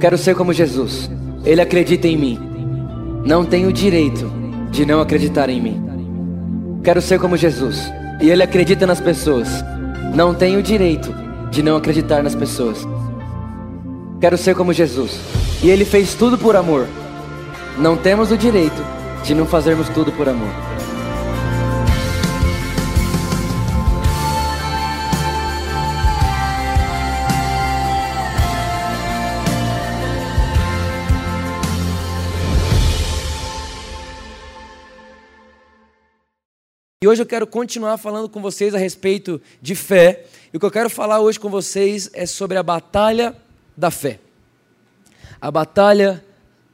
Quero ser como Jesus. Ele acredita em mim. Não tenho direito de não acreditar em mim. Quero ser como Jesus. E ele acredita nas pessoas. Não tenho direito de não acreditar nas pessoas. Quero ser como Jesus. E ele fez tudo por amor. Não temos o direito de não fazermos tudo por amor. E hoje eu quero continuar falando com vocês a respeito de fé. E o que eu quero falar hoje com vocês é sobre a batalha da fé. A batalha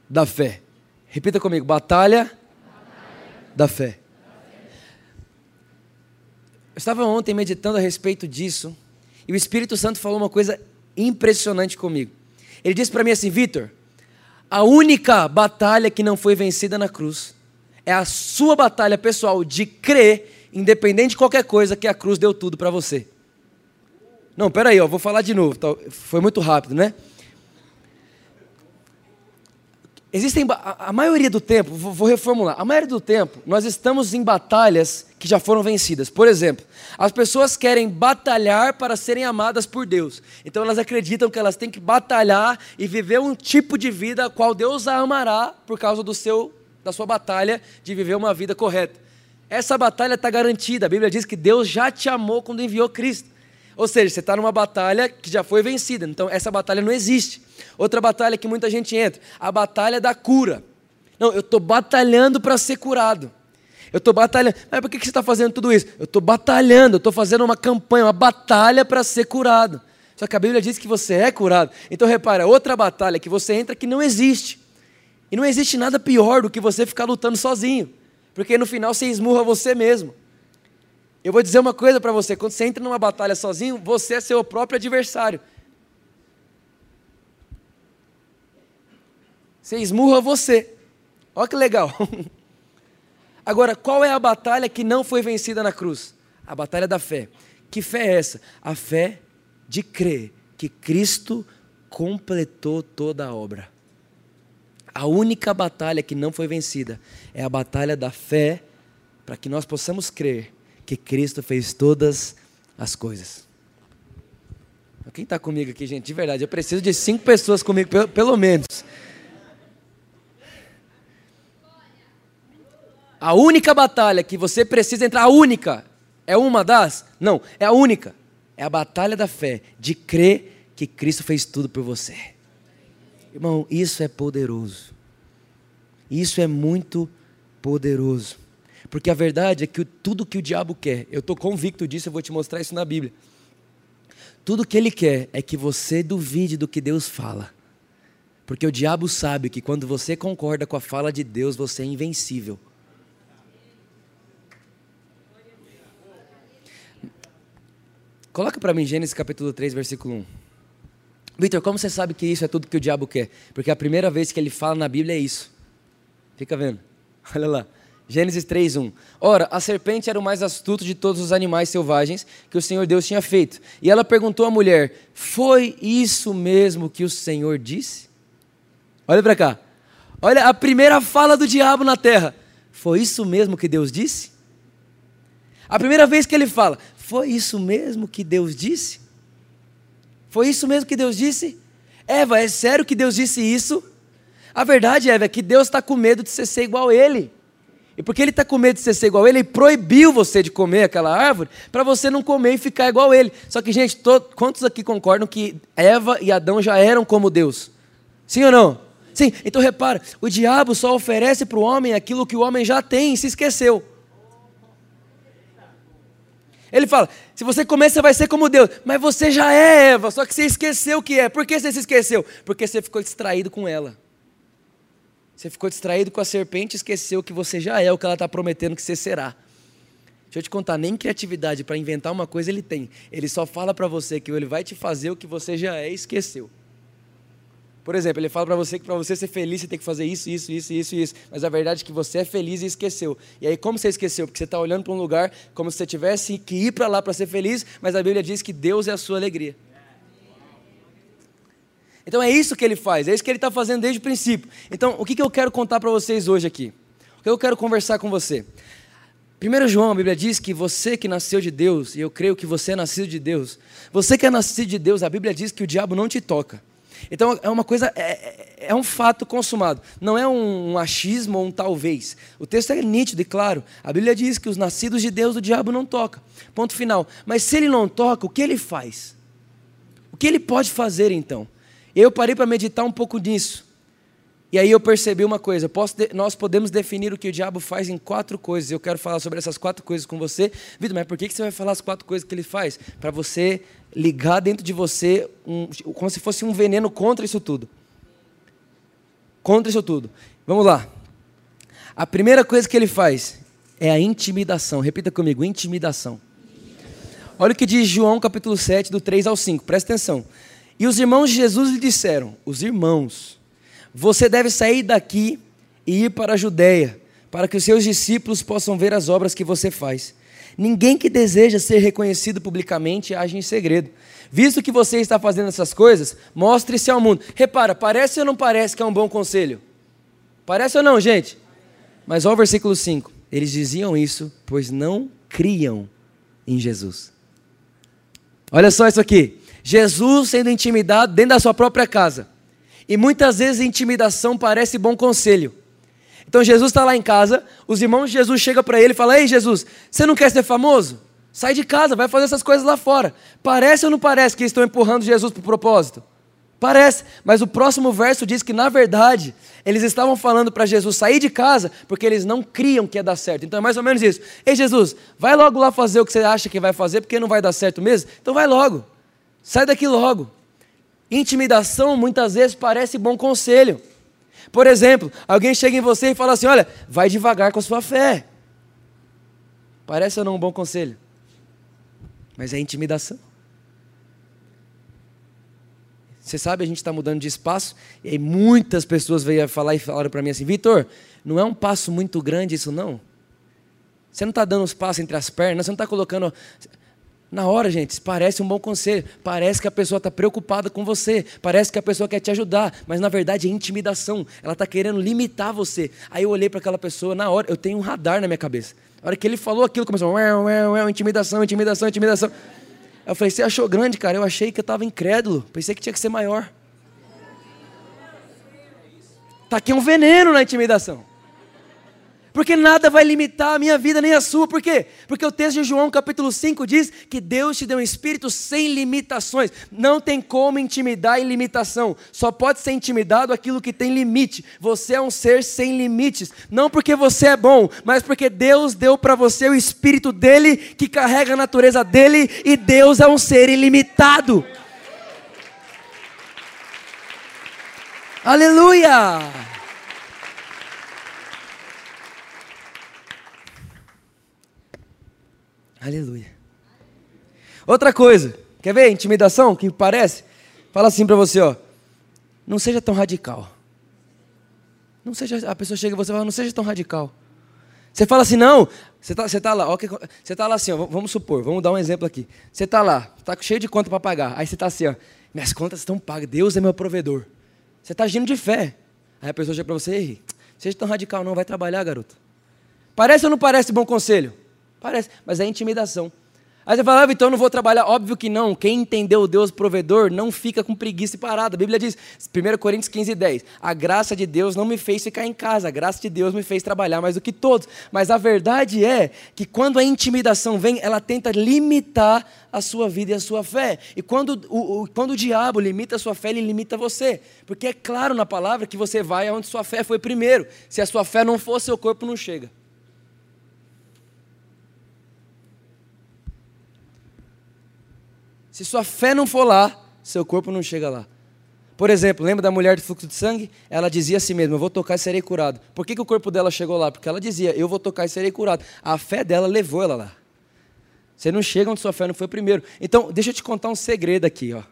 da fé. Repita comigo: batalha, batalha. da fé. Eu estava ontem meditando a respeito disso e o Espírito Santo falou uma coisa impressionante comigo. Ele disse para mim assim: Vitor, a única batalha que não foi vencida na cruz é a sua batalha pessoal de crer, independente de qualquer coisa, que a cruz deu tudo para você. Não, peraí, eu vou falar de novo. Foi muito rápido, né? Existem a, maioria do tempo, vou reformular. A maioria do tempo, nós estamos em batalhas que já foram vencidas. Por exemplo, as pessoas querem batalhar para serem amadas por Deus. Então elas acreditam que elas têm que batalhar e viver um tipo de vida a qual Deus a amará por causa do seu da sua batalha de viver uma vida correta. Essa batalha está garantida. A Bíblia diz que Deus já te amou quando enviou Cristo. Ou seja, você está numa batalha que já foi vencida. Então, essa batalha não existe. Outra batalha que muita gente entra, a batalha da cura. Não, eu estou batalhando para ser curado. Eu estou batalhando. Mas por que você está fazendo tudo isso? Eu estou batalhando, eu estou fazendo uma campanha, uma batalha para ser curado. Só que a Bíblia diz que você é curado. Então, repara, outra batalha que você entra que não existe. E não existe nada pior do que você ficar lutando sozinho, porque no final você esmurra você mesmo. Eu vou dizer uma coisa para você: quando você entra numa batalha sozinho, você é seu próprio adversário. Você esmurra você. Olha que legal. Agora, qual é a batalha que não foi vencida na cruz? A batalha da fé. Que fé é essa? A fé de crer que Cristo completou toda a obra. A única batalha que não foi vencida é a batalha da fé, para que nós possamos crer que Cristo fez todas as coisas. Quem está comigo aqui, gente? De verdade, eu preciso de cinco pessoas comigo, pelo, pelo menos. A única batalha que você precisa entrar, a única, é uma das? Não, é a única. É a batalha da fé, de crer que Cristo fez tudo por você. Irmão, isso é poderoso. Isso é muito poderoso. Porque a verdade é que tudo que o diabo quer, eu estou convicto disso, eu vou te mostrar isso na Bíblia. Tudo que ele quer é que você duvide do que Deus fala. Porque o diabo sabe que quando você concorda com a fala de Deus, você é invencível. Coloca para mim Gênesis capítulo 3, versículo 1. Vitor, como você sabe que isso é tudo que o diabo quer? Porque a primeira vez que ele fala na Bíblia é isso. Fica vendo. Olha lá. Gênesis 3:1. Ora, a serpente era o mais astuto de todos os animais selvagens que o Senhor Deus tinha feito. E ela perguntou à mulher: "Foi isso mesmo que o Senhor disse?" Olha para cá. Olha a primeira fala do diabo na terra. Foi isso mesmo que Deus disse? A primeira vez que ele fala: "Foi isso mesmo que Deus disse?" Foi isso mesmo que Deus disse? Eva, é sério que Deus disse isso? A verdade, Eva, é que Deus está com medo de você ser igual a Ele. E porque Ele está com medo de você ser igual a Ele, Ele proibiu você de comer aquela árvore para você não comer e ficar igual a Ele. Só que, gente, quantos aqui concordam que Eva e Adão já eram como Deus? Sim ou não? Sim, então repara, o diabo só oferece para o homem aquilo que o homem já tem e se esqueceu. Ele fala: se você comer, você vai ser como Deus. Mas você já é Eva, só que você esqueceu o que é. Por que você se esqueceu? Porque você ficou distraído com ela. Você ficou distraído com a serpente e esqueceu que você já é o que ela está prometendo que você será. Deixa eu te contar, nem criatividade para inventar uma coisa ele tem. Ele só fala para você que ele vai te fazer o que você já é e esqueceu. Por exemplo, ele fala para você que para você ser feliz você tem que fazer isso, isso, isso, isso isso. Mas a verdade é que você é feliz e esqueceu. E aí, como você esqueceu? Porque você está olhando para um lugar como se você tivesse que ir para lá para ser feliz, mas a Bíblia diz que Deus é a sua alegria. Então é isso que ele faz, é isso que ele está fazendo desde o princípio. Então, o que, que eu quero contar para vocês hoje aqui? O que eu quero conversar com você? 1 João, a Bíblia diz que você que nasceu de Deus, e eu creio que você é nascido de Deus, você que é nascido de Deus, a Bíblia diz que o diabo não te toca. Então é uma coisa, é, é, é um fato consumado, não é um, um, achismo ou um talvez. O texto é nítido e claro. A Bíblia diz que os nascidos de Deus o diabo não toca. Ponto final. Mas se ele não toca, o que ele faz? O que ele pode fazer então? Eu parei para meditar um pouco nisso. E aí eu percebi uma coisa: nós podemos definir o que o diabo faz em quatro coisas. Eu quero falar sobre essas quatro coisas com você. Vitor, mas por que você vai falar as quatro coisas que ele faz? Para você ligar dentro de você um, como se fosse um veneno contra isso tudo. Contra isso tudo. Vamos lá. A primeira coisa que ele faz é a intimidação. Repita comigo: intimidação. Olha o que diz João capítulo 7, do 3 ao 5. Presta atenção. E os irmãos de Jesus lhe disseram: Os irmãos você deve sair daqui e ir para a Judéia, para que os seus discípulos possam ver as obras que você faz. Ninguém que deseja ser reconhecido publicamente age em segredo. Visto que você está fazendo essas coisas, mostre-se ao mundo. Repara, parece ou não parece que é um bom conselho? Parece ou não, gente? Mas olha o versículo 5. Eles diziam isso, pois não criam em Jesus. Olha só isso aqui. Jesus sendo intimidado dentro da sua própria casa. E muitas vezes intimidação parece bom conselho. Então Jesus está lá em casa, os irmãos de Jesus chegam para ele e falam: Ei Jesus, você não quer ser famoso? Sai de casa, vai fazer essas coisas lá fora. Parece ou não parece que estão empurrando Jesus para o propósito? Parece, mas o próximo verso diz que, na verdade, eles estavam falando para Jesus sair de casa porque eles não criam que ia dar certo. Então é mais ou menos isso. Ei, Jesus, vai logo lá fazer o que você acha que vai fazer porque não vai dar certo mesmo? Então vai logo. Sai daqui logo. Intimidação muitas vezes parece bom conselho. Por exemplo, alguém chega em você e fala assim: Olha, vai devagar com a sua fé. Parece ou não um bom conselho? Mas é intimidação. Você sabe, a gente está mudando de espaço, e aí muitas pessoas veio falar e falaram para mim assim: Vitor, não é um passo muito grande isso não? Você não está dando os passos entre as pernas, você não está colocando. Na hora, gente, parece um bom conselho, parece que a pessoa está preocupada com você, parece que a pessoa quer te ajudar, mas na verdade é intimidação, ela está querendo limitar você. Aí eu olhei para aquela pessoa, na hora, eu tenho um radar na minha cabeça. Na hora que ele falou aquilo, começou, ué, ué, ué, intimidação, intimidação, intimidação. Eu falei, você achou grande, cara? Eu achei que eu estava incrédulo, pensei que tinha que ser maior. Está aqui um veneno na intimidação porque nada vai limitar a minha vida nem a sua. Por quê? Porque o texto de João, capítulo 5, diz que Deus te deu um espírito sem limitações. Não tem como intimidar em limitação. Só pode ser intimidado aquilo que tem limite. Você é um ser sem limites. Não porque você é bom, mas porque Deus deu para você o espírito dele, que carrega a natureza dele, e Deus é um ser ilimitado. Aleluia! Aleluia. Outra coisa, quer ver intimidação que parece? Fala assim para você, ó. Não seja tão radical. Não seja, a pessoa chega e você fala, não seja tão radical. Você fala assim, não, você está você tá lá, ó, você está lá assim, ó, vamos supor, vamos dar um exemplo aqui. Você está lá, está cheio de conta para pagar. Aí você está assim, ó, minhas contas estão pagas, Deus é meu provedor. Você está agindo de fé. Aí a pessoa chega para você, ei, seja tão radical não, vai trabalhar, garoto. Parece ou não parece bom conselho? Parece, mas é intimidação. Aí você fala, ah, então eu não vou trabalhar. Óbvio que não. Quem entendeu o Deus provedor não fica com preguiça e parada. A Bíblia diz, 1 Coríntios 15, 10. A graça de Deus não me fez ficar em casa. A graça de Deus me fez trabalhar mais do que todos. Mas a verdade é que quando a intimidação vem, ela tenta limitar a sua vida e a sua fé. E quando o, o, quando o diabo limita a sua fé, ele limita você. Porque é claro na palavra que você vai aonde sua fé foi primeiro. Se a sua fé não for, seu corpo não chega. Se sua fé não for lá, seu corpo não chega lá. Por exemplo, lembra da mulher de fluxo de sangue? Ela dizia a si mesma: Eu vou tocar e serei curado. Por que, que o corpo dela chegou lá? Porque ela dizia: Eu vou tocar e serei curado. A fé dela levou ela lá. Você não chega onde sua fé não foi primeiro. Então, deixa eu te contar um segredo aqui. Ó.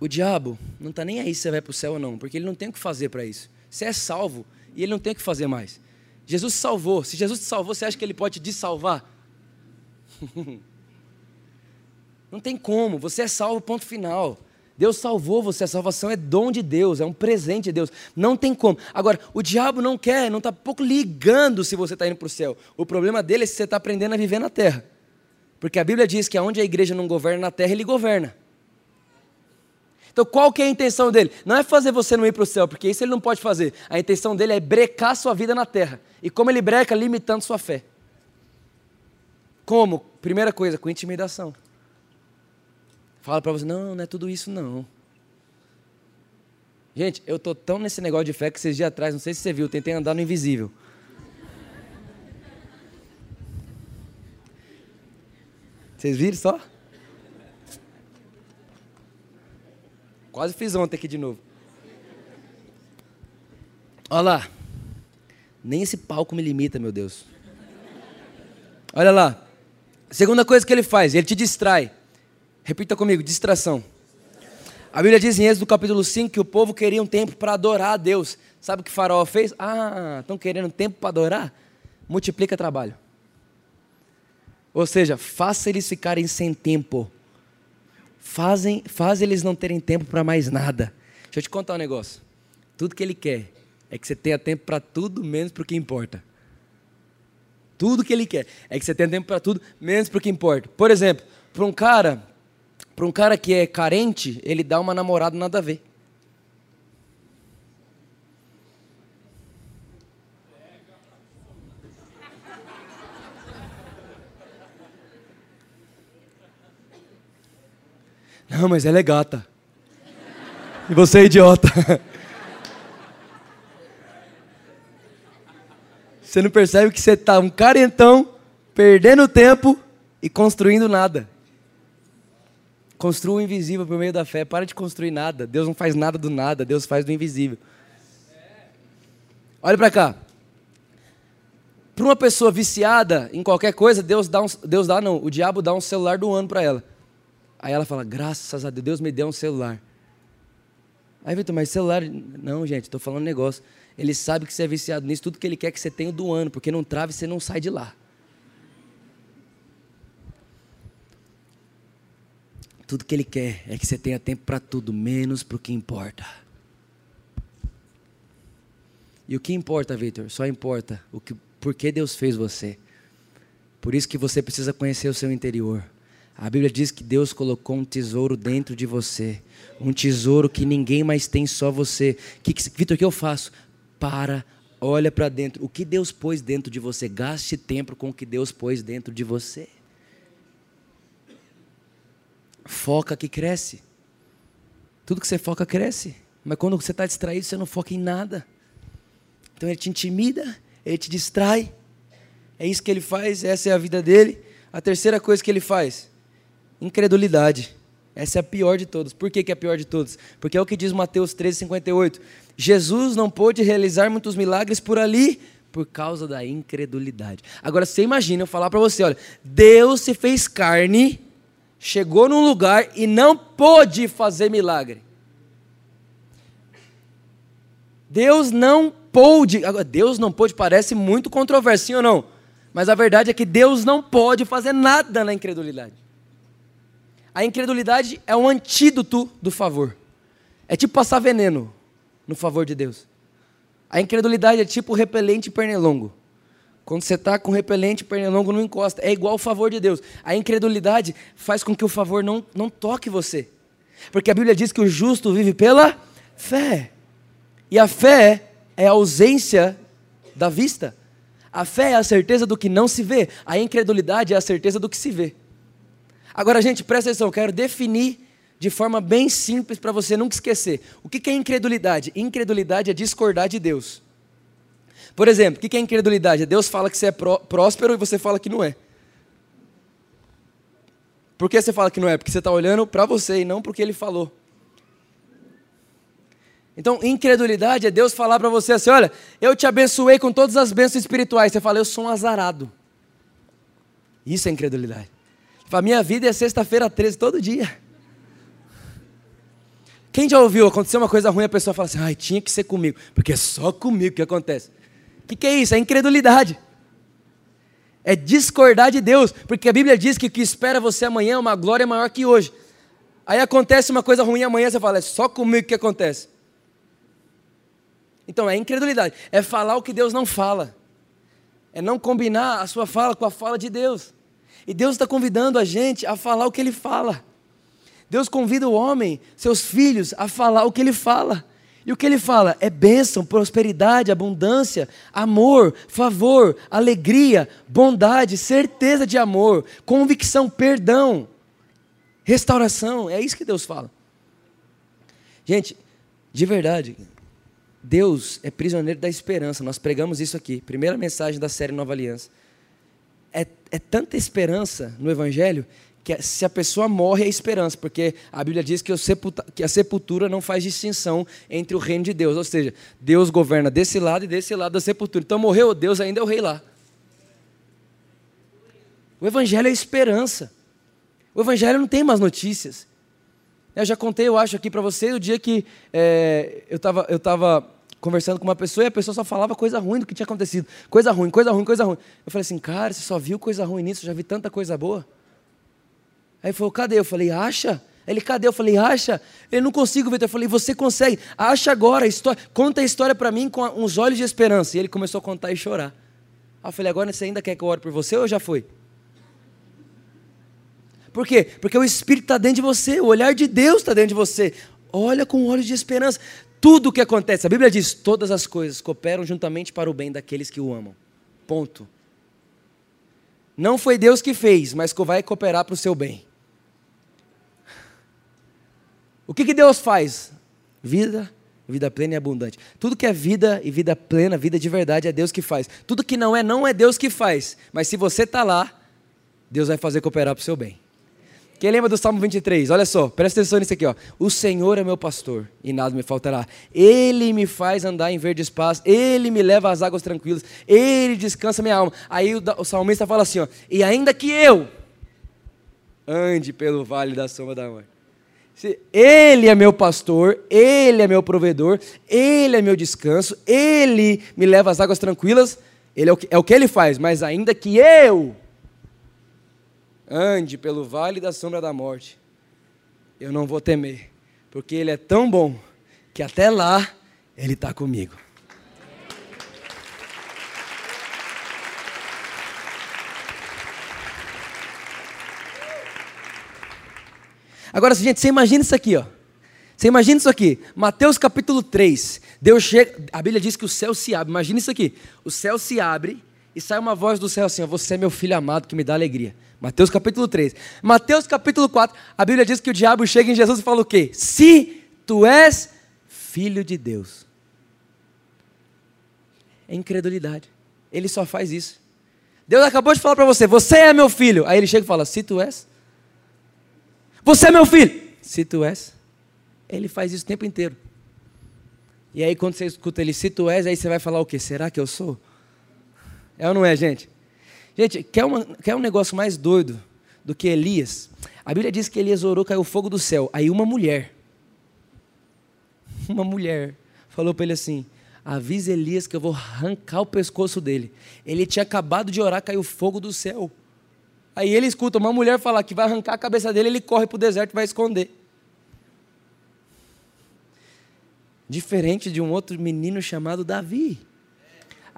O diabo não está nem aí se você vai para o céu ou não, porque ele não tem o que fazer para isso. Você é salvo e ele não tem o que fazer mais. Jesus salvou. Se Jesus te salvou, você acha que ele pode te salvar? Não tem como, você é salvo, ponto final. Deus salvou você, a salvação é dom de Deus, é um presente de Deus. Não tem como. Agora, o diabo não quer, não está pouco ligando se você está indo para o céu. O problema dele é se você está aprendendo a viver na terra. Porque a Bíblia diz que onde a igreja não governa na terra, ele governa. Então qual que é a intenção dele? Não é fazer você não ir para o céu, porque isso ele não pode fazer. A intenção dele é brecar sua vida na terra. E como ele breca? Limitando sua fé. Como? Primeira coisa, com intimidação. Fala para você, não, não é tudo isso não. Gente, eu tô tão nesse negócio de fé que esses dias atrás, não sei se você viu, tentei andar no invisível. Vocês viram só? Quase fiz ontem aqui de novo. Olha lá. Nem esse palco me limita, meu Deus. Olha lá. Segunda coisa que ele faz, ele te distrai. Repita comigo, distração. A Bíblia diz em Êxodo capítulo 5 que o povo queria um tempo para adorar a Deus. Sabe o que faraó fez? Ah, estão querendo tempo para adorar? Multiplica trabalho. Ou seja, faça eles ficarem sem tempo. Fazem, faz eles não terem tempo para mais nada. Deixa eu te contar um negócio. Tudo que ele quer é que você tenha tempo para tudo menos para o que importa. Tudo que ele quer é que você tenha tempo para tudo menos para o que importa. Por exemplo, para um cara para um cara que é carente, ele dá uma namorada nada a ver. Não, mas ela é gata. E você é idiota. Você não percebe que você está um carentão, perdendo tempo e construindo nada. Construa o invisível por meio da fé. Para de construir nada. Deus não faz nada do nada. Deus faz do invisível. Olha para cá. Para uma pessoa viciada em qualquer coisa, Deus dá, um, Deus dá não, o diabo dá um celular do ano para ela. Aí ela fala, graças a Deus, Deus me deu um celular. Aí, Vitor, mas celular. Não, gente, estou falando negócio. Ele sabe que você é viciado nisso, tudo que ele quer que você tenha do ano, porque não trave você não sai de lá. Tudo que Ele quer é que você tenha tempo para tudo, menos para o que importa. E o que importa, Victor? Só importa o que, por que Deus fez você. Por isso que você precisa conhecer o seu interior. A Bíblia diz que Deus colocou um tesouro dentro de você. Um tesouro que ninguém mais tem, só você. Que, que, Vitor, o que eu faço? Para, olha para dentro. O que Deus pôs dentro de você? Gaste tempo com o que Deus pôs dentro de você. Foca que cresce. Tudo que você foca cresce. Mas quando você está distraído, você não foca em nada. Então ele te intimida, ele te distrai. É isso que ele faz, essa é a vida dele. A terceira coisa que ele faz, incredulidade. Essa é a pior de todas. Por que, que é a pior de todas? Porque é o que diz Mateus 13,58. Jesus não pôde realizar muitos milagres por ali por causa da incredulidade. Agora você imagina eu falar para você, olha, Deus se fez carne chegou num lugar e não pôde fazer milagre. Deus não pôde, Deus não pôde, parece muito controversinho ou não, mas a verdade é que Deus não pode fazer nada na incredulidade. A incredulidade é um antídoto do favor. É tipo passar veneno no favor de Deus. A incredulidade é tipo repelente pernilongo. Quando você está com repelente, pernilongo não encosta. É igual o favor de Deus. A incredulidade faz com que o favor não, não toque você. Porque a Bíblia diz que o justo vive pela fé. E a fé é a ausência da vista. A fé é a certeza do que não se vê. A incredulidade é a certeza do que se vê. Agora, gente, presta atenção, eu quero definir de forma bem simples para você nunca esquecer. O que é incredulidade? Incredulidade é discordar de Deus. Por exemplo, o que é incredulidade? Deus fala que você é próspero e você fala que não é. Por que você fala que não é? Porque você está olhando para você e não para o que ele falou. Então, incredulidade é Deus falar para você assim: olha, eu te abençoei com todas as bênçãos espirituais. Você fala, eu sou um azarado. Isso é incredulidade. A minha vida é sexta-feira 13 todo dia. Quem já ouviu acontecer uma coisa ruim, a pessoa fala assim: ai, tinha que ser comigo, porque é só comigo que acontece. O que, que é isso? É incredulidade. é discordar de Deus, porque a Bíblia diz que o que espera você amanhã é uma glória maior que hoje. Aí acontece uma coisa ruim amanhã, você fala, é só comigo que acontece. Então é incredulidade, é falar o que Deus não fala, é não combinar a sua fala com a fala de Deus. E Deus está convidando a gente a falar o que Ele fala. Deus convida o homem, seus filhos, a falar o que Ele fala. E o que ele fala? É bênção, prosperidade, abundância, amor, favor, alegria, bondade, certeza de amor, convicção, perdão, restauração. É isso que Deus fala. Gente, de verdade, Deus é prisioneiro da esperança. Nós pregamos isso aqui. Primeira mensagem da série Nova Aliança. É, é tanta esperança no Evangelho que se a pessoa morre é esperança, porque a Bíblia diz que, que, a sepultura não faz distinção entre o reino de Deus, ou seja, Deus governa desse lado e desse lado da sepultura. Então morreu Deus, ainda é o rei lá. O Evangelho é esperança. O Evangelho não tem mais notícias. Eu já contei, eu acho, aqui para vocês, o dia que é, eu estava eu tava conversando com uma pessoa e a pessoa só falava coisa ruim do que tinha acontecido. Coisa ruim, coisa ruim, coisa ruim. Eu falei assim, cara, você só viu coisa ruim nisso, já vi tanta coisa boa. Aí ele falou, cadê? Eu falei, acha? Ele, cadê? Eu falei, acha? Ele não consigo ver. Eu falei, você consegue. Acha agora, a história, conta a história para mim com uns olhos de esperança. E ele começou a contar e chorar. Aí eu falei, agora você ainda quer que eu ore por você ou já foi? Por quê? Porque o Espírito está dentro de você, o olhar de Deus está dentro de você. Olha com olhos de esperança. Tudo o que acontece, a Bíblia diz: todas as coisas cooperam juntamente para o bem daqueles que o amam. Ponto. Não foi Deus que fez, mas vai cooperar para o seu bem. O que, que Deus faz? Vida, vida plena e abundante. Tudo que é vida e vida plena, vida de verdade, é Deus que faz. Tudo que não é, não é Deus que faz. Mas se você está lá, Deus vai fazer cooperar para o seu bem. Quem lembra do Salmo 23? Olha só, presta atenção nisso aqui. Ó. O Senhor é meu pastor e nada me faltará. Ele me faz andar em verdes espaço. Ele me leva às águas tranquilas, Ele descansa minha alma. Aí o, o salmista fala assim, ó, e ainda que eu ande pelo vale da sombra da morte, ele é meu pastor, Ele é meu provedor, Ele é meu descanso, Ele me leva às águas tranquilas. Ele é o que, é o que Ele faz, mas ainda que eu ande pelo vale da sombra da morte, eu não vou temer, porque Ele é tão bom que até lá Ele está comigo. Agora, gente, você imagina isso aqui, ó. Você imagina isso aqui, Mateus capítulo 3. Deus chega, a Bíblia diz que o céu se abre. Imagina isso aqui. O céu se abre e sai uma voz do céu assim: Você é meu filho amado que me dá alegria. Mateus capítulo 3. Mateus capítulo 4, a Bíblia diz que o diabo chega em Jesus e fala o quê? Se tu és filho de Deus. É incredulidade. Ele só faz isso. Deus acabou de falar para você: Você é meu filho. Aí ele chega e fala: Se tu és. Você é meu filho. Se tu és. Ele faz isso o tempo inteiro. E aí, quando você escuta ele, se tu és, aí você vai falar o quê? Será que eu sou? É ou não é, gente? Gente, quer, uma, quer um negócio mais doido do que Elias? A Bíblia diz que Elias orou, caiu fogo do céu. Aí uma mulher, uma mulher, falou para ele assim: avisa Elias que eu vou arrancar o pescoço dele. Ele tinha acabado de orar, caiu fogo do céu. Aí ele escuta uma mulher falar que vai arrancar a cabeça dele, ele corre para o deserto e vai esconder. Diferente de um outro menino chamado Davi.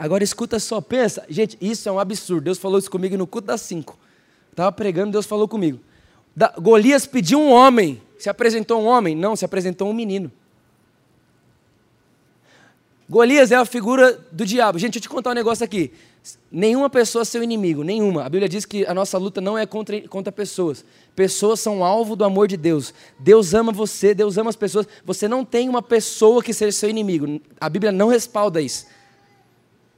Agora escuta só, pensa, gente, isso é um absurdo. Deus falou isso comigo no culto das cinco. Estava pregando, Deus falou comigo. Da, Golias pediu um homem. Se apresentou um homem? Não, se apresentou um menino. Golias é a figura do diabo. Gente, deixa eu te contar um negócio aqui. Nenhuma pessoa é seu inimigo, nenhuma. A Bíblia diz que a nossa luta não é contra, contra pessoas. Pessoas são alvo do amor de Deus. Deus ama você, Deus ama as pessoas. Você não tem uma pessoa que seja seu inimigo. A Bíblia não respalda isso.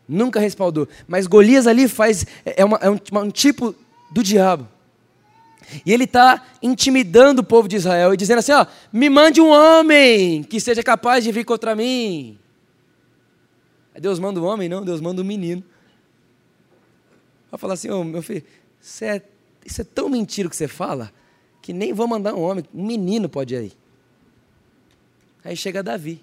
Nunca respaldou. Mas Golias ali faz. É, uma, é um, um tipo do diabo. E ele está intimidando o povo de Israel e dizendo assim: ó, me mande um homem que seja capaz de vir contra mim. Deus manda um homem? Não, Deus manda um menino. Vai falar assim, oh, meu filho, isso é, isso é tão mentira que você fala, que nem vou mandar um homem, um menino pode ir aí. Aí chega Davi.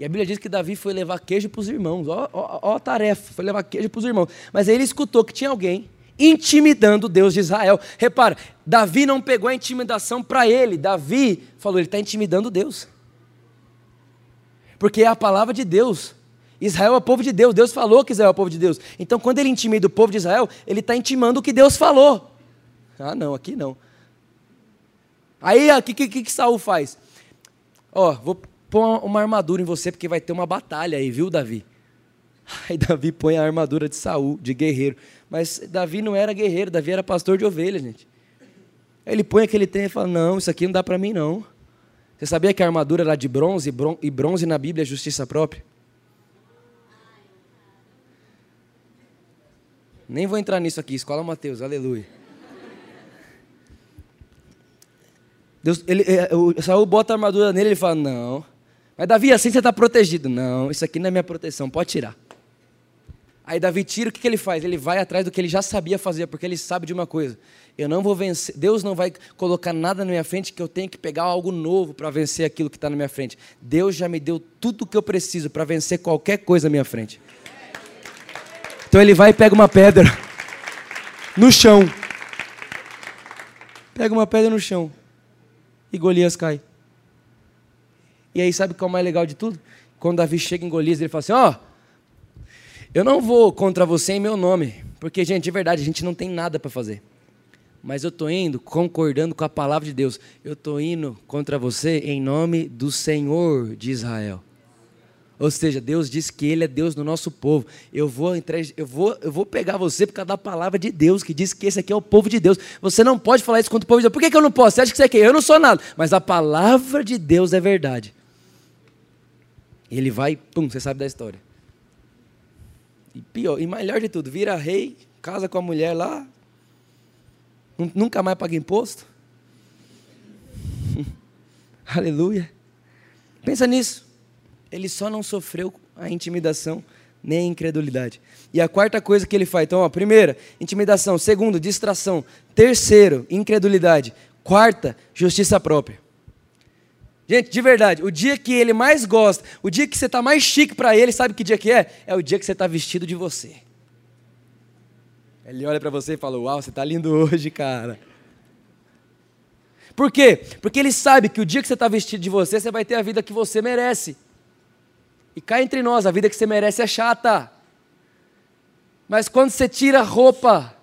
E a Bíblia diz que Davi foi levar queijo para os irmãos. Ó, ó, ó, a tarefa, foi levar queijo para os irmãos. Mas aí ele escutou que tinha alguém intimidando Deus de Israel. Repara, Davi não pegou a intimidação para ele, Davi falou, ele está intimidando Deus. Porque é a palavra de Deus. Israel é o povo de Deus, Deus falou que Israel é o povo de Deus. Então, quando ele intimida o povo de Israel, ele está intimando o que Deus falou. Ah, não, aqui não. Aí, o que, que, que Saul faz? Ó, vou pôr uma armadura em você, porque vai ter uma batalha aí, viu, Davi? Aí Davi põe a armadura de Saul, de guerreiro. Mas Davi não era guerreiro, Davi era pastor de ovelhas, gente. Aí ele põe aquele trem e fala: Não, isso aqui não dá para mim, não. Você sabia que a armadura era de bronze e bronze na Bíblia é justiça própria? Nem vou entrar nisso aqui, escola Mateus, aleluia. Deus, ele, é, Saul bota a armadura nele e ele fala: Não. Mas Davi, assim você está protegido. Não, isso aqui não é minha proteção, pode tirar. Aí Davi tira, o que, que ele faz? Ele vai atrás do que ele já sabia fazer, porque ele sabe de uma coisa: eu não vou vencer, Deus não vai colocar nada na minha frente que eu tenha que pegar algo novo para vencer aquilo que está na minha frente. Deus já me deu tudo o que eu preciso para vencer qualquer coisa na minha frente. Então ele vai e pega uma pedra no chão. Pega uma pedra no chão. E Golias cai. E aí, sabe qual é o mais legal de tudo? Quando Davi chega em Golias, ele fala assim: Ó. Oh, eu não vou contra você em meu nome, porque, gente, de verdade, a gente não tem nada para fazer. Mas eu estou indo concordando com a palavra de Deus. Eu estou indo contra você em nome do Senhor de Israel. Ou seja, Deus diz que Ele é Deus do nosso povo. Eu vou, entrar, eu, vou, eu vou pegar você por causa da palavra de Deus, que diz que esse aqui é o povo de Deus. Você não pode falar isso contra o povo de Deus. Por que, que eu não posso? Você acha que você é quem? Eu não sou nada. Mas a palavra de Deus é verdade. Ele vai, pum, você sabe da história. E pior, e melhor de tudo, vira rei, casa com a mulher lá, nunca mais paga imposto. Aleluia. Pensa nisso. Ele só não sofreu a intimidação nem a incredulidade. E a quarta coisa que ele faz, então, ó, primeira, intimidação, segundo, distração, terceiro, incredulidade, quarta, justiça própria. Gente, de verdade, o dia que ele mais gosta, o dia que você está mais chique para ele, sabe que dia que é? É o dia que você está vestido de você. Ele olha para você e fala: Uau, você está lindo hoje, cara. Por quê? Porque ele sabe que o dia que você está vestido de você, você vai ter a vida que você merece. E cá entre nós, a vida que você merece é chata. Mas quando você tira a roupa,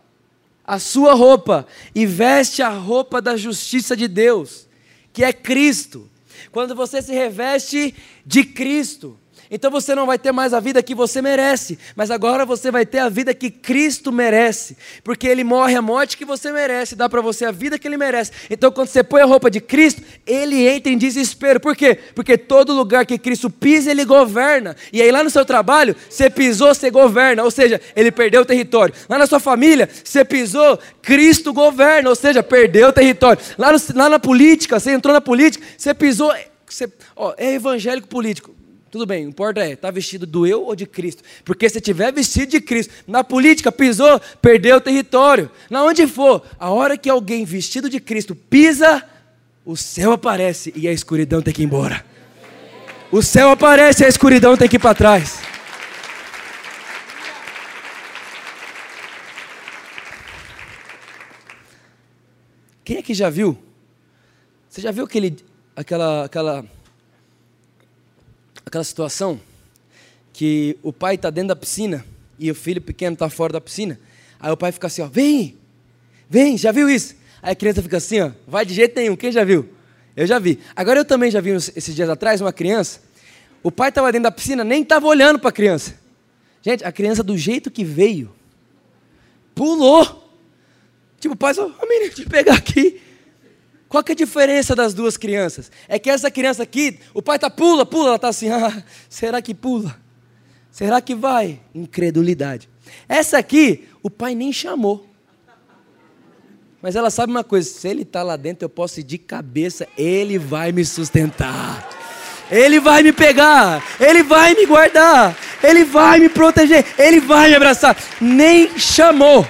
a sua roupa, e veste a roupa da justiça de Deus, que é Cristo, quando você se reveste de Cristo, então você não vai ter mais a vida que você merece, mas agora você vai ter a vida que Cristo merece, porque Ele morre a morte que você merece, dá para você a vida que Ele merece. Então quando você põe a roupa de Cristo, Ele entra em desespero. Por quê? Porque todo lugar que Cristo pisa, Ele governa. E aí lá no seu trabalho, você pisou, você governa, ou seja, Ele perdeu o território. Lá na sua família, você pisou, Cristo governa, ou seja, perdeu o território. Lá, no, lá na política, você entrou na política, você pisou, você, ó, é evangélico político. Tudo bem, o importa é, está vestido do eu ou de Cristo? Porque se tiver vestido de Cristo, na política pisou, perdeu o território. Na onde for, a hora que alguém vestido de Cristo pisa, o céu aparece e a escuridão tem que ir embora. O céu aparece e a escuridão tem que ir para trás. Quem que já viu? Você já viu aquele, aquela, aquela aquela situação que o pai está dentro da piscina e o filho pequeno está fora da piscina. Aí o pai fica assim, ó, vem, vem, já viu isso? Aí a criança fica assim, ó, vai de jeito nenhum, quem já viu? Eu já vi. Agora eu também já vi esses dias atrás uma criança, o pai estava dentro da piscina, nem estava olhando para a criança. Gente, a criança do jeito que veio, pulou. Tipo, o pai só, oh, menino, te pegar aqui. Qual que é a diferença das duas crianças? É que essa criança aqui, o pai está pula, pula, ela está assim, ah, será que pula? Será que vai? Incredulidade. Essa aqui, o pai nem chamou. Mas ela sabe uma coisa: se ele está lá dentro, eu posso ir de cabeça, ele vai me sustentar. Ele vai me pegar, ele vai me guardar, ele vai me proteger, ele vai me abraçar. Nem chamou,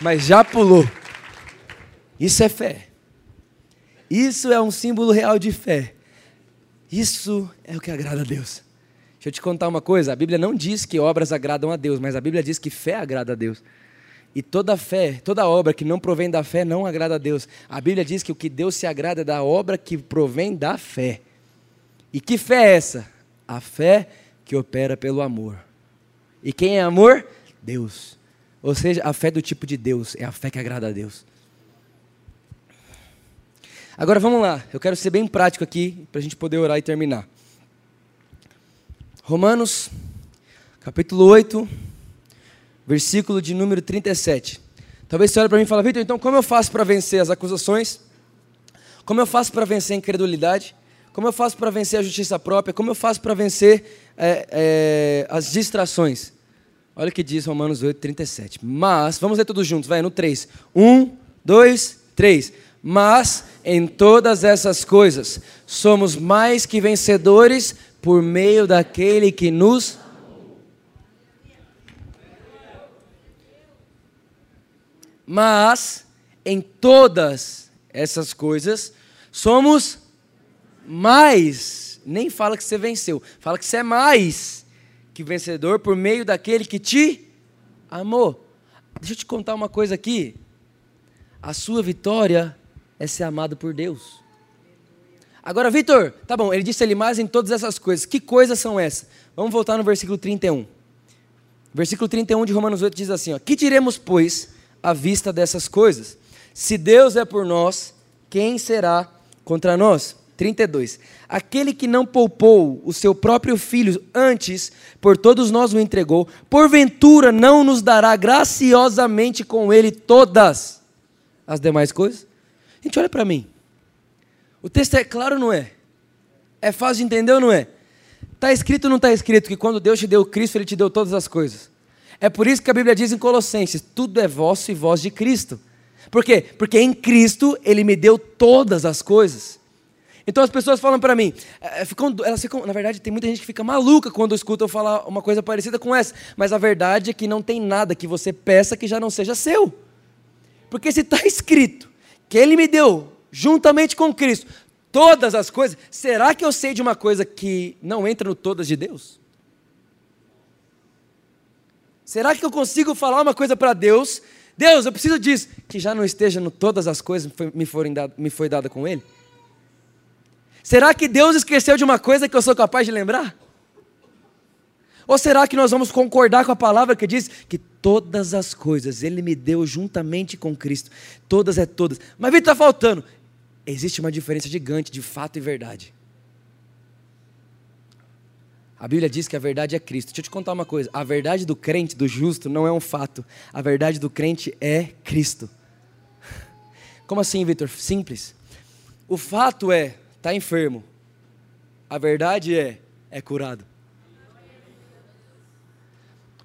mas já pulou. Isso é fé. Isso é um símbolo real de fé. Isso é o que agrada a Deus. Deixa eu te contar uma coisa: a Bíblia não diz que obras agradam a Deus, mas a Bíblia diz que fé agrada a Deus. E toda fé, toda obra que não provém da fé não agrada a Deus. A Bíblia diz que o que Deus se agrada é da obra que provém da fé. E que fé é essa? A fé que opera pelo amor. E quem é amor? Deus. Ou seja, a fé do tipo de Deus é a fé que agrada a Deus. Agora vamos lá, eu quero ser bem prático aqui para a gente poder orar e terminar. Romanos, capítulo 8, versículo de número 37. Talvez você olhe para mim e fale, Vitor, então como eu faço para vencer as acusações? Como eu faço para vencer a incredulidade? Como eu faço para vencer a justiça própria? Como eu faço para vencer é, é, as distrações? Olha o que diz Romanos 8, 37. Mas, vamos ler todos juntos, vai, no 3. 1, 2, 3. Mas, em todas essas coisas, somos mais que vencedores por meio daquele que nos Mas em todas essas coisas somos mais. Nem fala que você venceu, fala que você é mais que vencedor por meio daquele que te amou. Deixa eu te contar uma coisa aqui. A sua vitória é ser amado por Deus. Agora, Vitor, tá bom, ele disse ele mais em todas essas coisas. Que coisas são essas? Vamos voltar no versículo 31. Versículo 31 de Romanos 8 diz assim: ó, Que diremos, pois, à vista dessas coisas? Se Deus é por nós, quem será contra nós? 32. Aquele que não poupou o seu próprio filho, antes por todos nós o entregou, porventura não nos dará graciosamente com ele todas as demais coisas? Gente, olha para mim. O texto é claro ou não é? É fácil de entender ou não é? Está escrito ou não está escrito que quando Deus te deu Cristo, Ele te deu todas as coisas? É por isso que a Bíblia diz em Colossenses: tudo é vosso e vós de Cristo. Por quê? Porque em Cristo Ele me deu todas as coisas. Então as pessoas falam para mim, é, ficam, elas ficam, na verdade, tem muita gente que fica maluca quando escuta eu falar uma coisa parecida com essa, mas a verdade é que não tem nada que você peça que já não seja seu. Porque se está escrito que Ele me deu, juntamente com Cristo, todas as coisas, será que eu sei de uma coisa que não entra no todas de Deus? Será que eu consigo falar uma coisa para Deus? Deus, eu preciso disso, que já não esteja no todas as coisas me, forem me foi dada com Ele? Será que Deus esqueceu de uma coisa que eu sou capaz de lembrar? Ou será que nós vamos concordar com a palavra que diz que todas as coisas Ele me deu juntamente com Cristo? Todas é todas. Mas Vitor, está faltando. Existe uma diferença gigante de fato e verdade. A Bíblia diz que a verdade é Cristo. Deixa eu te contar uma coisa: a verdade do crente, do justo, não é um fato. A verdade do crente é Cristo. Como assim, Vitor? Simples. O fato é, está enfermo. A verdade é, é curado.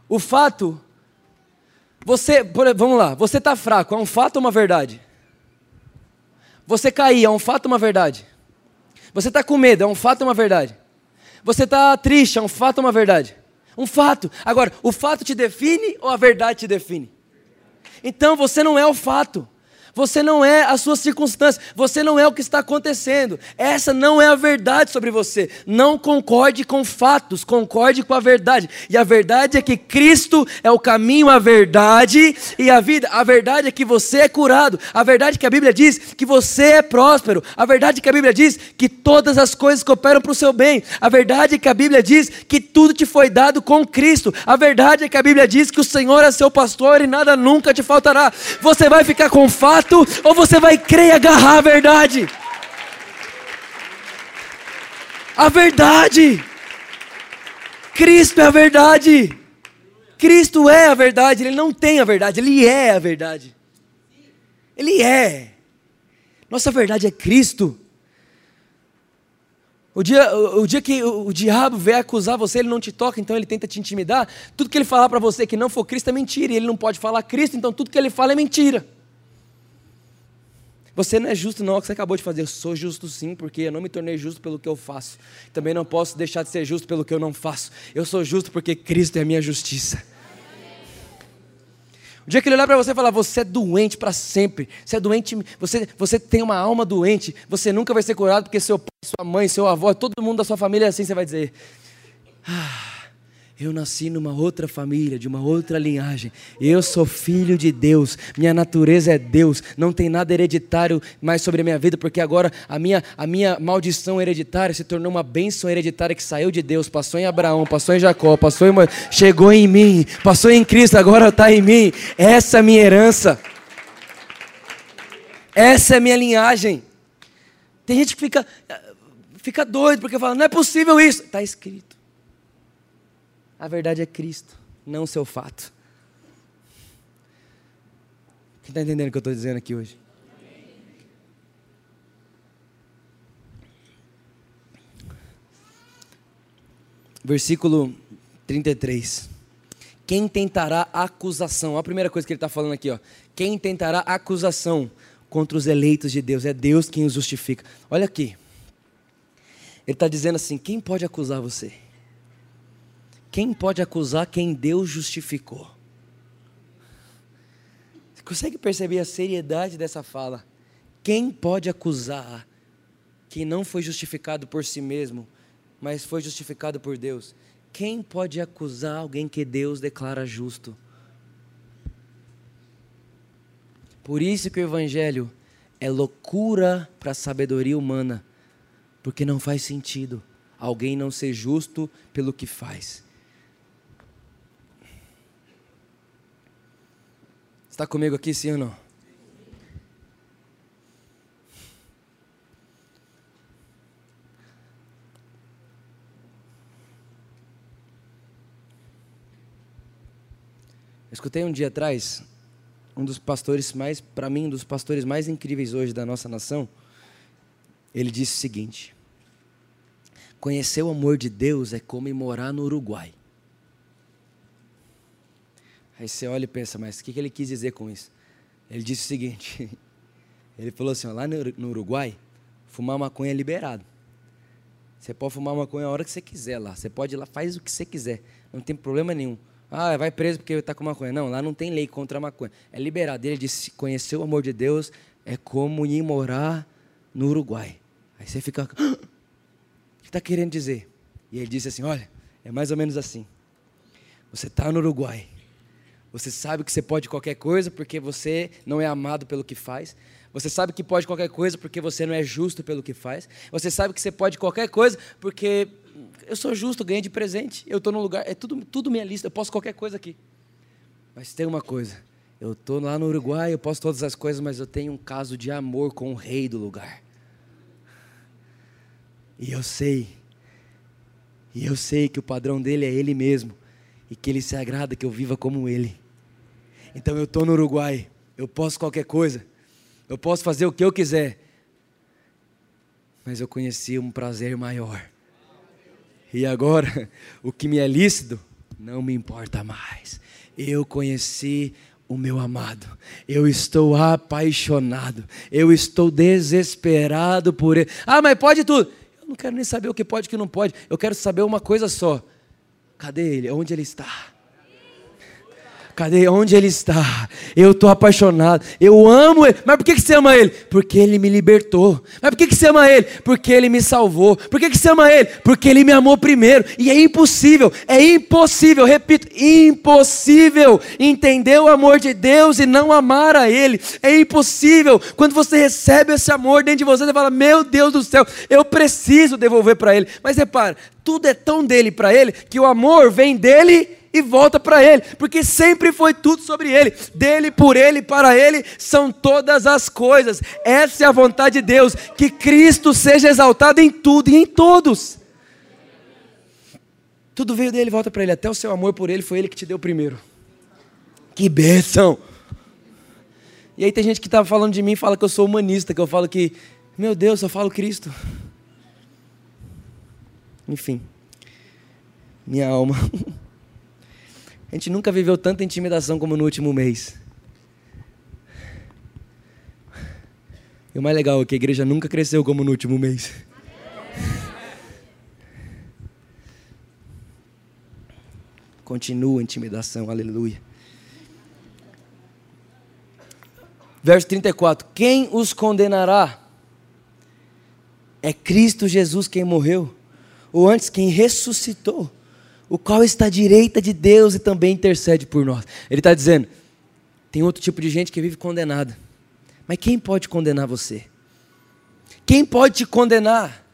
O fato, você, vamos lá, você está fraco, é um fato ou uma verdade? Você cair, é um fato ou uma verdade? Você está com medo, é um fato ou uma verdade? Você está triste, é um fato ou uma verdade? Um fato. Agora, o fato te define ou a verdade te define? Então você não é o fato. Você não é a sua circunstância, você não é o que está acontecendo. Essa não é a verdade sobre você. Não concorde com fatos, concorde com a verdade. E a verdade é que Cristo é o caminho, a verdade e a vida. A verdade é que você é curado. A verdade é que a Bíblia diz que você é próspero. A verdade é que a Bíblia diz que todas as coisas cooperam para o seu bem. A verdade é que a Bíblia diz que tudo te foi dado com Cristo. A verdade é que a Bíblia diz que o Senhor é seu pastor e nada nunca te faltará. Você vai ficar com fatos fato ou você vai crer e agarrar a verdade? A verdade. Cristo é a verdade. Cristo é a verdade, ele não tem a verdade, ele é a verdade. Ele é. Nossa verdade é Cristo. O dia, o, o dia que o, o, diabo vier acusar você, ele não te toca, então ele tenta te intimidar. Tudo que ele falar para você que não for Cristo é mentira, e ele não pode falar Cristo, então tudo que ele fala é mentira. Você não é justo, não, é o que você acabou de fazer. Eu sou justo sim, porque eu não me tornei justo pelo que eu faço. Também não posso deixar de ser justo pelo que eu não faço. Eu sou justo porque Cristo é a minha justiça. O dia que ele olhar para você e falar, você é doente para sempre, você é doente, você, você tem uma alma doente, você nunca vai ser curado porque seu pai, sua mãe, seu avô, todo mundo da sua família é assim, você vai dizer, ah, Eu nasci numa outra família, de uma outra linhagem. Eu sou filho de Deus. Minha natureza é Deus. Não tem nada hereditário mais sobre a minha vida, porque agora a minha, a minha maldição hereditária se tornou uma bênção hereditária que saiu de Deus, passou em Abraão, passou em Jacó, passou em chegou em mim, passou em Cristo, agora está em mim. Essa é a minha herança. Essa é a minha linhagem. Tem gente que fica, fica doido porque fala, não é possível isso. Está escrito. A verdade é Cristo, não o seu fato. Quem está entendendo o que eu estou dizendo aqui hoje? Versículo 33. Quem tentará acusação? Olha a primeira coisa que ele está falando aqui. Ó. Quem tentará acusação contra os eleitos de Deus? É Deus quem os justifica. Olha aqui. Ele está dizendo assim: quem pode acusar você? Quem pode acusar quem Deus justificou? Você consegue perceber a seriedade dessa fala? Quem pode acusar quem não foi justificado por si mesmo, mas foi justificado por Deus? Quem pode acusar alguém que Deus declara justo? Por isso que o Evangelho é loucura para a sabedoria humana, porque não faz sentido alguém não ser justo pelo que faz. Está comigo aqui, sim ou não? Escutei um dia atrás um dos pastores mais, para mim, um dos pastores mais incríveis hoje da nossa nação. Ele disse o seguinte: Conhecer o amor de Deus é como ir morar no Uruguai. Aí você olha e pensa, mas o que, que ele quis dizer com isso? Ele disse o seguinte: ele falou assim, lá no Uruguai, fumar maconha é liberado. Você pode fumar maconha a hora que você quiser lá. Você pode ir lá, faz o que você quiser. Não tem problema nenhum. Ah, vai preso porque está com maconha. Não, lá não tem lei contra a maconha. É liberado. Ele disse: conhecer o amor de Deus é como ir morar no Uruguai. Aí você fica. O que está querendo dizer? E ele disse assim: olha, é mais ou menos assim. Você está no Uruguai. Você sabe que você pode qualquer coisa porque você não é amado pelo que faz. Você sabe que pode qualquer coisa porque você não é justo pelo que faz. Você sabe que você pode qualquer coisa porque eu sou justo, ganhei de presente. Eu estou no lugar, é tudo, tudo minha lista, eu posso qualquer coisa aqui. Mas tem uma coisa, eu estou lá no Uruguai, eu posso todas as coisas, mas eu tenho um caso de amor com o rei do lugar. E eu sei, e eu sei que o padrão dele é ele mesmo e que Ele se agrada que eu viva como Ele. Então eu estou no Uruguai, eu posso qualquer coisa, eu posso fazer o que eu quiser, mas eu conheci um prazer maior. E agora, o que me é lícito não me importa mais. Eu conheci o meu amado. Eu estou apaixonado. Eu estou desesperado por ele. Ah, mas pode tudo. Eu não quero nem saber o que pode e o que não pode. Eu quero saber uma coisa só. Cadê ele? Onde ele está? Cadê? Onde ele está? Eu estou apaixonado. Eu amo ele. Mas por que, você ama ele? Porque ele me libertou. Mas por que, você ama ele? Porque ele me salvou. Por que, que você ama ele? Porque ele me amou primeiro. E é impossível, é impossível, repito, impossível entender o amor de Deus e não amar a ele. É impossível. Quando você recebe esse amor dentro de você, você fala: Meu Deus do céu, eu preciso devolver para ele. Mas repara, tudo é tão dele para ele que o amor vem dele e volta para Ele, porque sempre foi tudo sobre Ele, dele, por Ele, para Ele são todas as coisas. Essa é a vontade de Deus, que Cristo seja exaltado em tudo e em todos. Tudo veio dele, volta para Ele, até o seu amor por Ele foi Ele que te deu primeiro. Que bênção! E aí tem gente que está falando de mim e fala que eu sou humanista, que eu falo que, meu Deus, eu falo Cristo. Enfim, minha alma. A gente nunca viveu tanta intimidação como no último mês. E o mais legal é que a igreja nunca cresceu como no último mês. Continua a intimidação, aleluia. Verso 34: Quem os condenará? É Cristo Jesus quem morreu, ou antes quem ressuscitou o qual está à direita de Deus e também intercede por nós. Ele está dizendo: tem outro tipo de gente que vive condenada. Mas quem pode condenar você? Quem pode te condenar?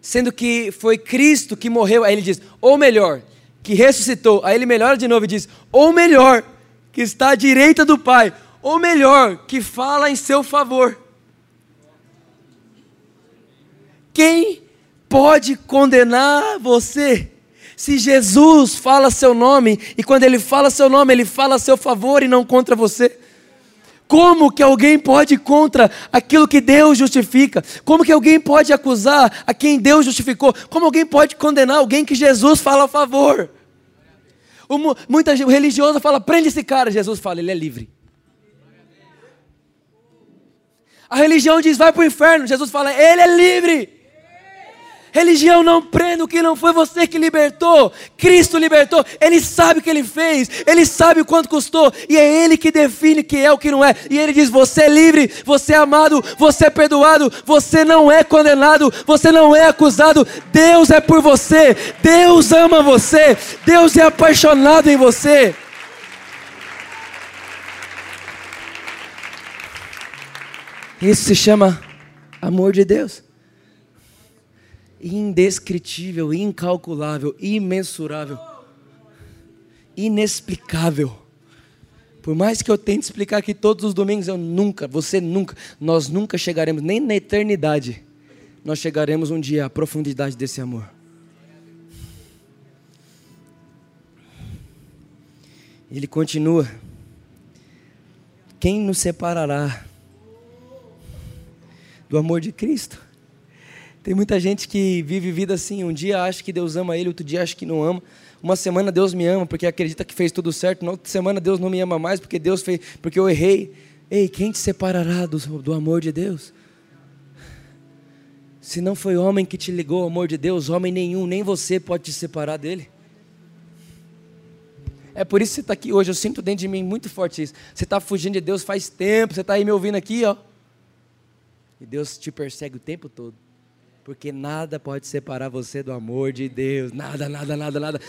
Sendo que foi Cristo que morreu. Aí ele diz: ou melhor, que ressuscitou. Aí ele melhora de novo e diz: ou melhor, que está à direita do Pai. Ou melhor, que fala em seu favor. Quem pode condenar você? Se Jesus fala seu nome, e quando ele fala seu nome, ele fala a seu favor e não contra você. Como que alguém pode ir contra aquilo que Deus justifica? Como que alguém pode acusar a quem Deus justificou? Como alguém pode condenar alguém que Jesus fala a favor? muita gente religiosa fala, prende esse cara. Jesus fala, ele é livre. A religião diz, vai para o inferno. Jesus fala, ele é livre. Religião não prende o que não foi você que libertou. Cristo libertou. Ele sabe o que ele fez. Ele sabe o quanto custou. E é Ele que define o que é o que não é. E Ele diz: Você é livre, você é amado, você é perdoado, você não é condenado, você não é acusado. Deus é por você. Deus ama você. Deus é apaixonado em você. Isso se chama amor de Deus indescritível, incalculável, imensurável, inexplicável. Por mais que eu tente explicar aqui todos os domingos, eu nunca, você nunca, nós nunca chegaremos, nem na eternidade, nós chegaremos um dia à profundidade desse amor. Ele continua: Quem nos separará do amor de Cristo? Tem muita gente que vive vida assim, um dia acha que Deus ama ele, outro dia acha que não ama. Uma semana Deus me ama porque acredita que fez tudo certo, na outra semana Deus não me ama mais porque Deus fez, porque eu errei. Ei, quem te separará do, do amor de Deus? Se não foi homem que te ligou ao amor de Deus, homem nenhum, nem você pode te separar dele. É por isso que você está aqui hoje. Eu sinto dentro de mim muito forte isso. Você está fugindo de Deus faz tempo. Você está aí me ouvindo aqui, ó. E Deus te persegue o tempo todo porque nada pode separar você do amor de Deus. Nada, nada, nada, nada.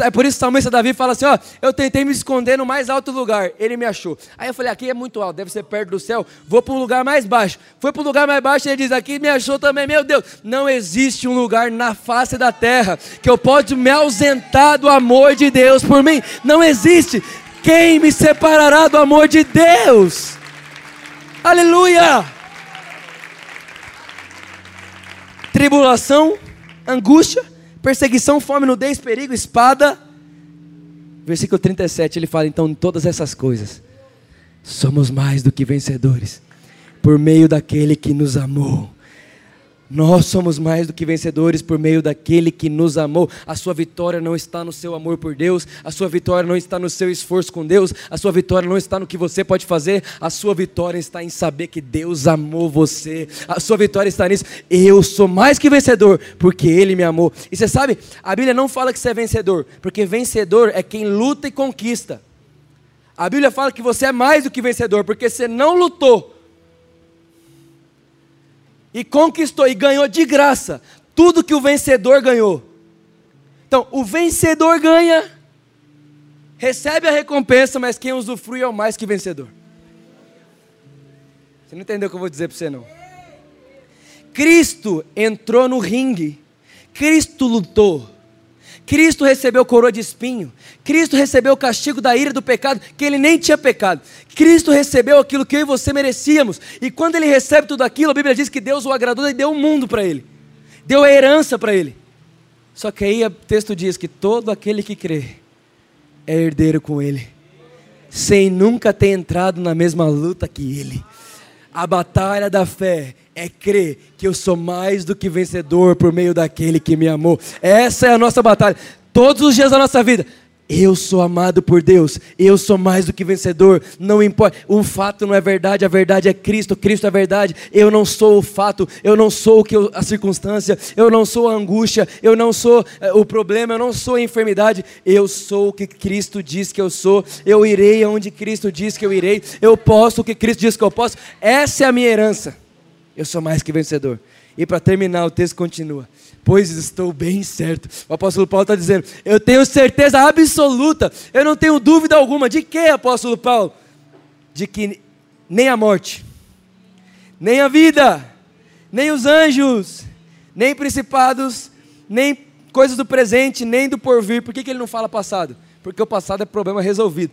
É por isso que o salmista Davi fala assim: ó, eu tentei me esconder no mais alto lugar, ele me achou. Aí eu falei: aqui é muito alto, deve ser perto do céu, vou para um lugar mais baixo. Foi para o lugar mais baixo, ele diz: aqui me achou também. Meu Deus, não existe um lugar na face da terra que eu possa me ausentar do amor de Deus por mim. Não existe. Quem me separará do amor de Deus? Aleluia! Tribulação, angústia, perseguição, fome, nudez, perigo, espada. Versículo 37, ele fala: então, todas essas coisas, somos mais do que vencedores, por meio daquele que nos amou. Nós somos mais do que vencedores por meio daquele que nos amou. A sua vitória não está no seu amor por Deus, a sua vitória não está no seu esforço com Deus, a sua vitória não está no que você pode fazer, a sua vitória está em saber que Deus amou você. A sua vitória está nisso. Eu sou mais que vencedor porque Ele me amou. E você sabe, a Bíblia não fala que você é vencedor, porque vencedor é quem luta e conquista. A Bíblia fala que você é mais do que vencedor porque você não lutou e conquistou e ganhou de graça tudo que o vencedor ganhou. Então, o vencedor ganha, recebe a recompensa, mas quem usufrui é o mais que vencedor. Você não entendeu o que eu vou dizer para você, não? Cristo entrou no ringue, Cristo lutou, Cristo recebeu coroa de espinho. Cristo recebeu o castigo da ira do pecado, que ele nem tinha pecado. Cristo recebeu aquilo que eu e você merecíamos. E quando ele recebe tudo aquilo, a Bíblia diz que Deus o agradou e deu o mundo para ele. Deu a herança para ele. Só que aí o texto diz que todo aquele que crê é herdeiro com ele, sem nunca ter entrado na mesma luta que ele. A batalha da fé é crer que eu sou mais do que vencedor por meio daquele que me amou. Essa é a nossa batalha. Todos os dias da nossa vida. Eu sou amado por Deus, eu sou mais do que vencedor, não importa, o fato não é verdade, a verdade é Cristo, Cristo é verdade, eu não sou o fato, eu não sou o que eu, a circunstância, eu não sou a angústia, eu não sou é, o problema, eu não sou a enfermidade, eu sou o que Cristo diz que eu sou, eu irei aonde Cristo diz que eu irei, eu posso o que Cristo diz que eu posso, essa é a minha herança. Eu sou mais que vencedor. E para terminar, o texto continua. pois estou bem certo. O apóstolo Paulo está dizendo: Eu tenho certeza absoluta, eu não tenho dúvida alguma. De que, apóstolo Paulo? De que nem a morte, nem a vida, nem os anjos, nem principados, nem coisas do presente, nem do porvir. Por que, que ele não fala passado? Porque o passado é problema resolvido.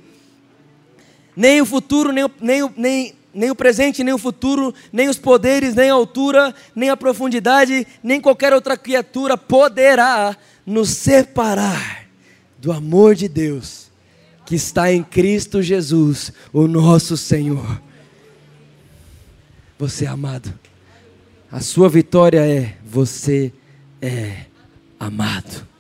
Nem o futuro, nem o, nem nem, nem o presente, nem o futuro, nem os poderes, nem a altura, nem a profundidade, nem qualquer outra criatura poderá nos separar do amor de Deus que está em Cristo Jesus, o nosso Senhor. Você é amado. A sua vitória é você é amado.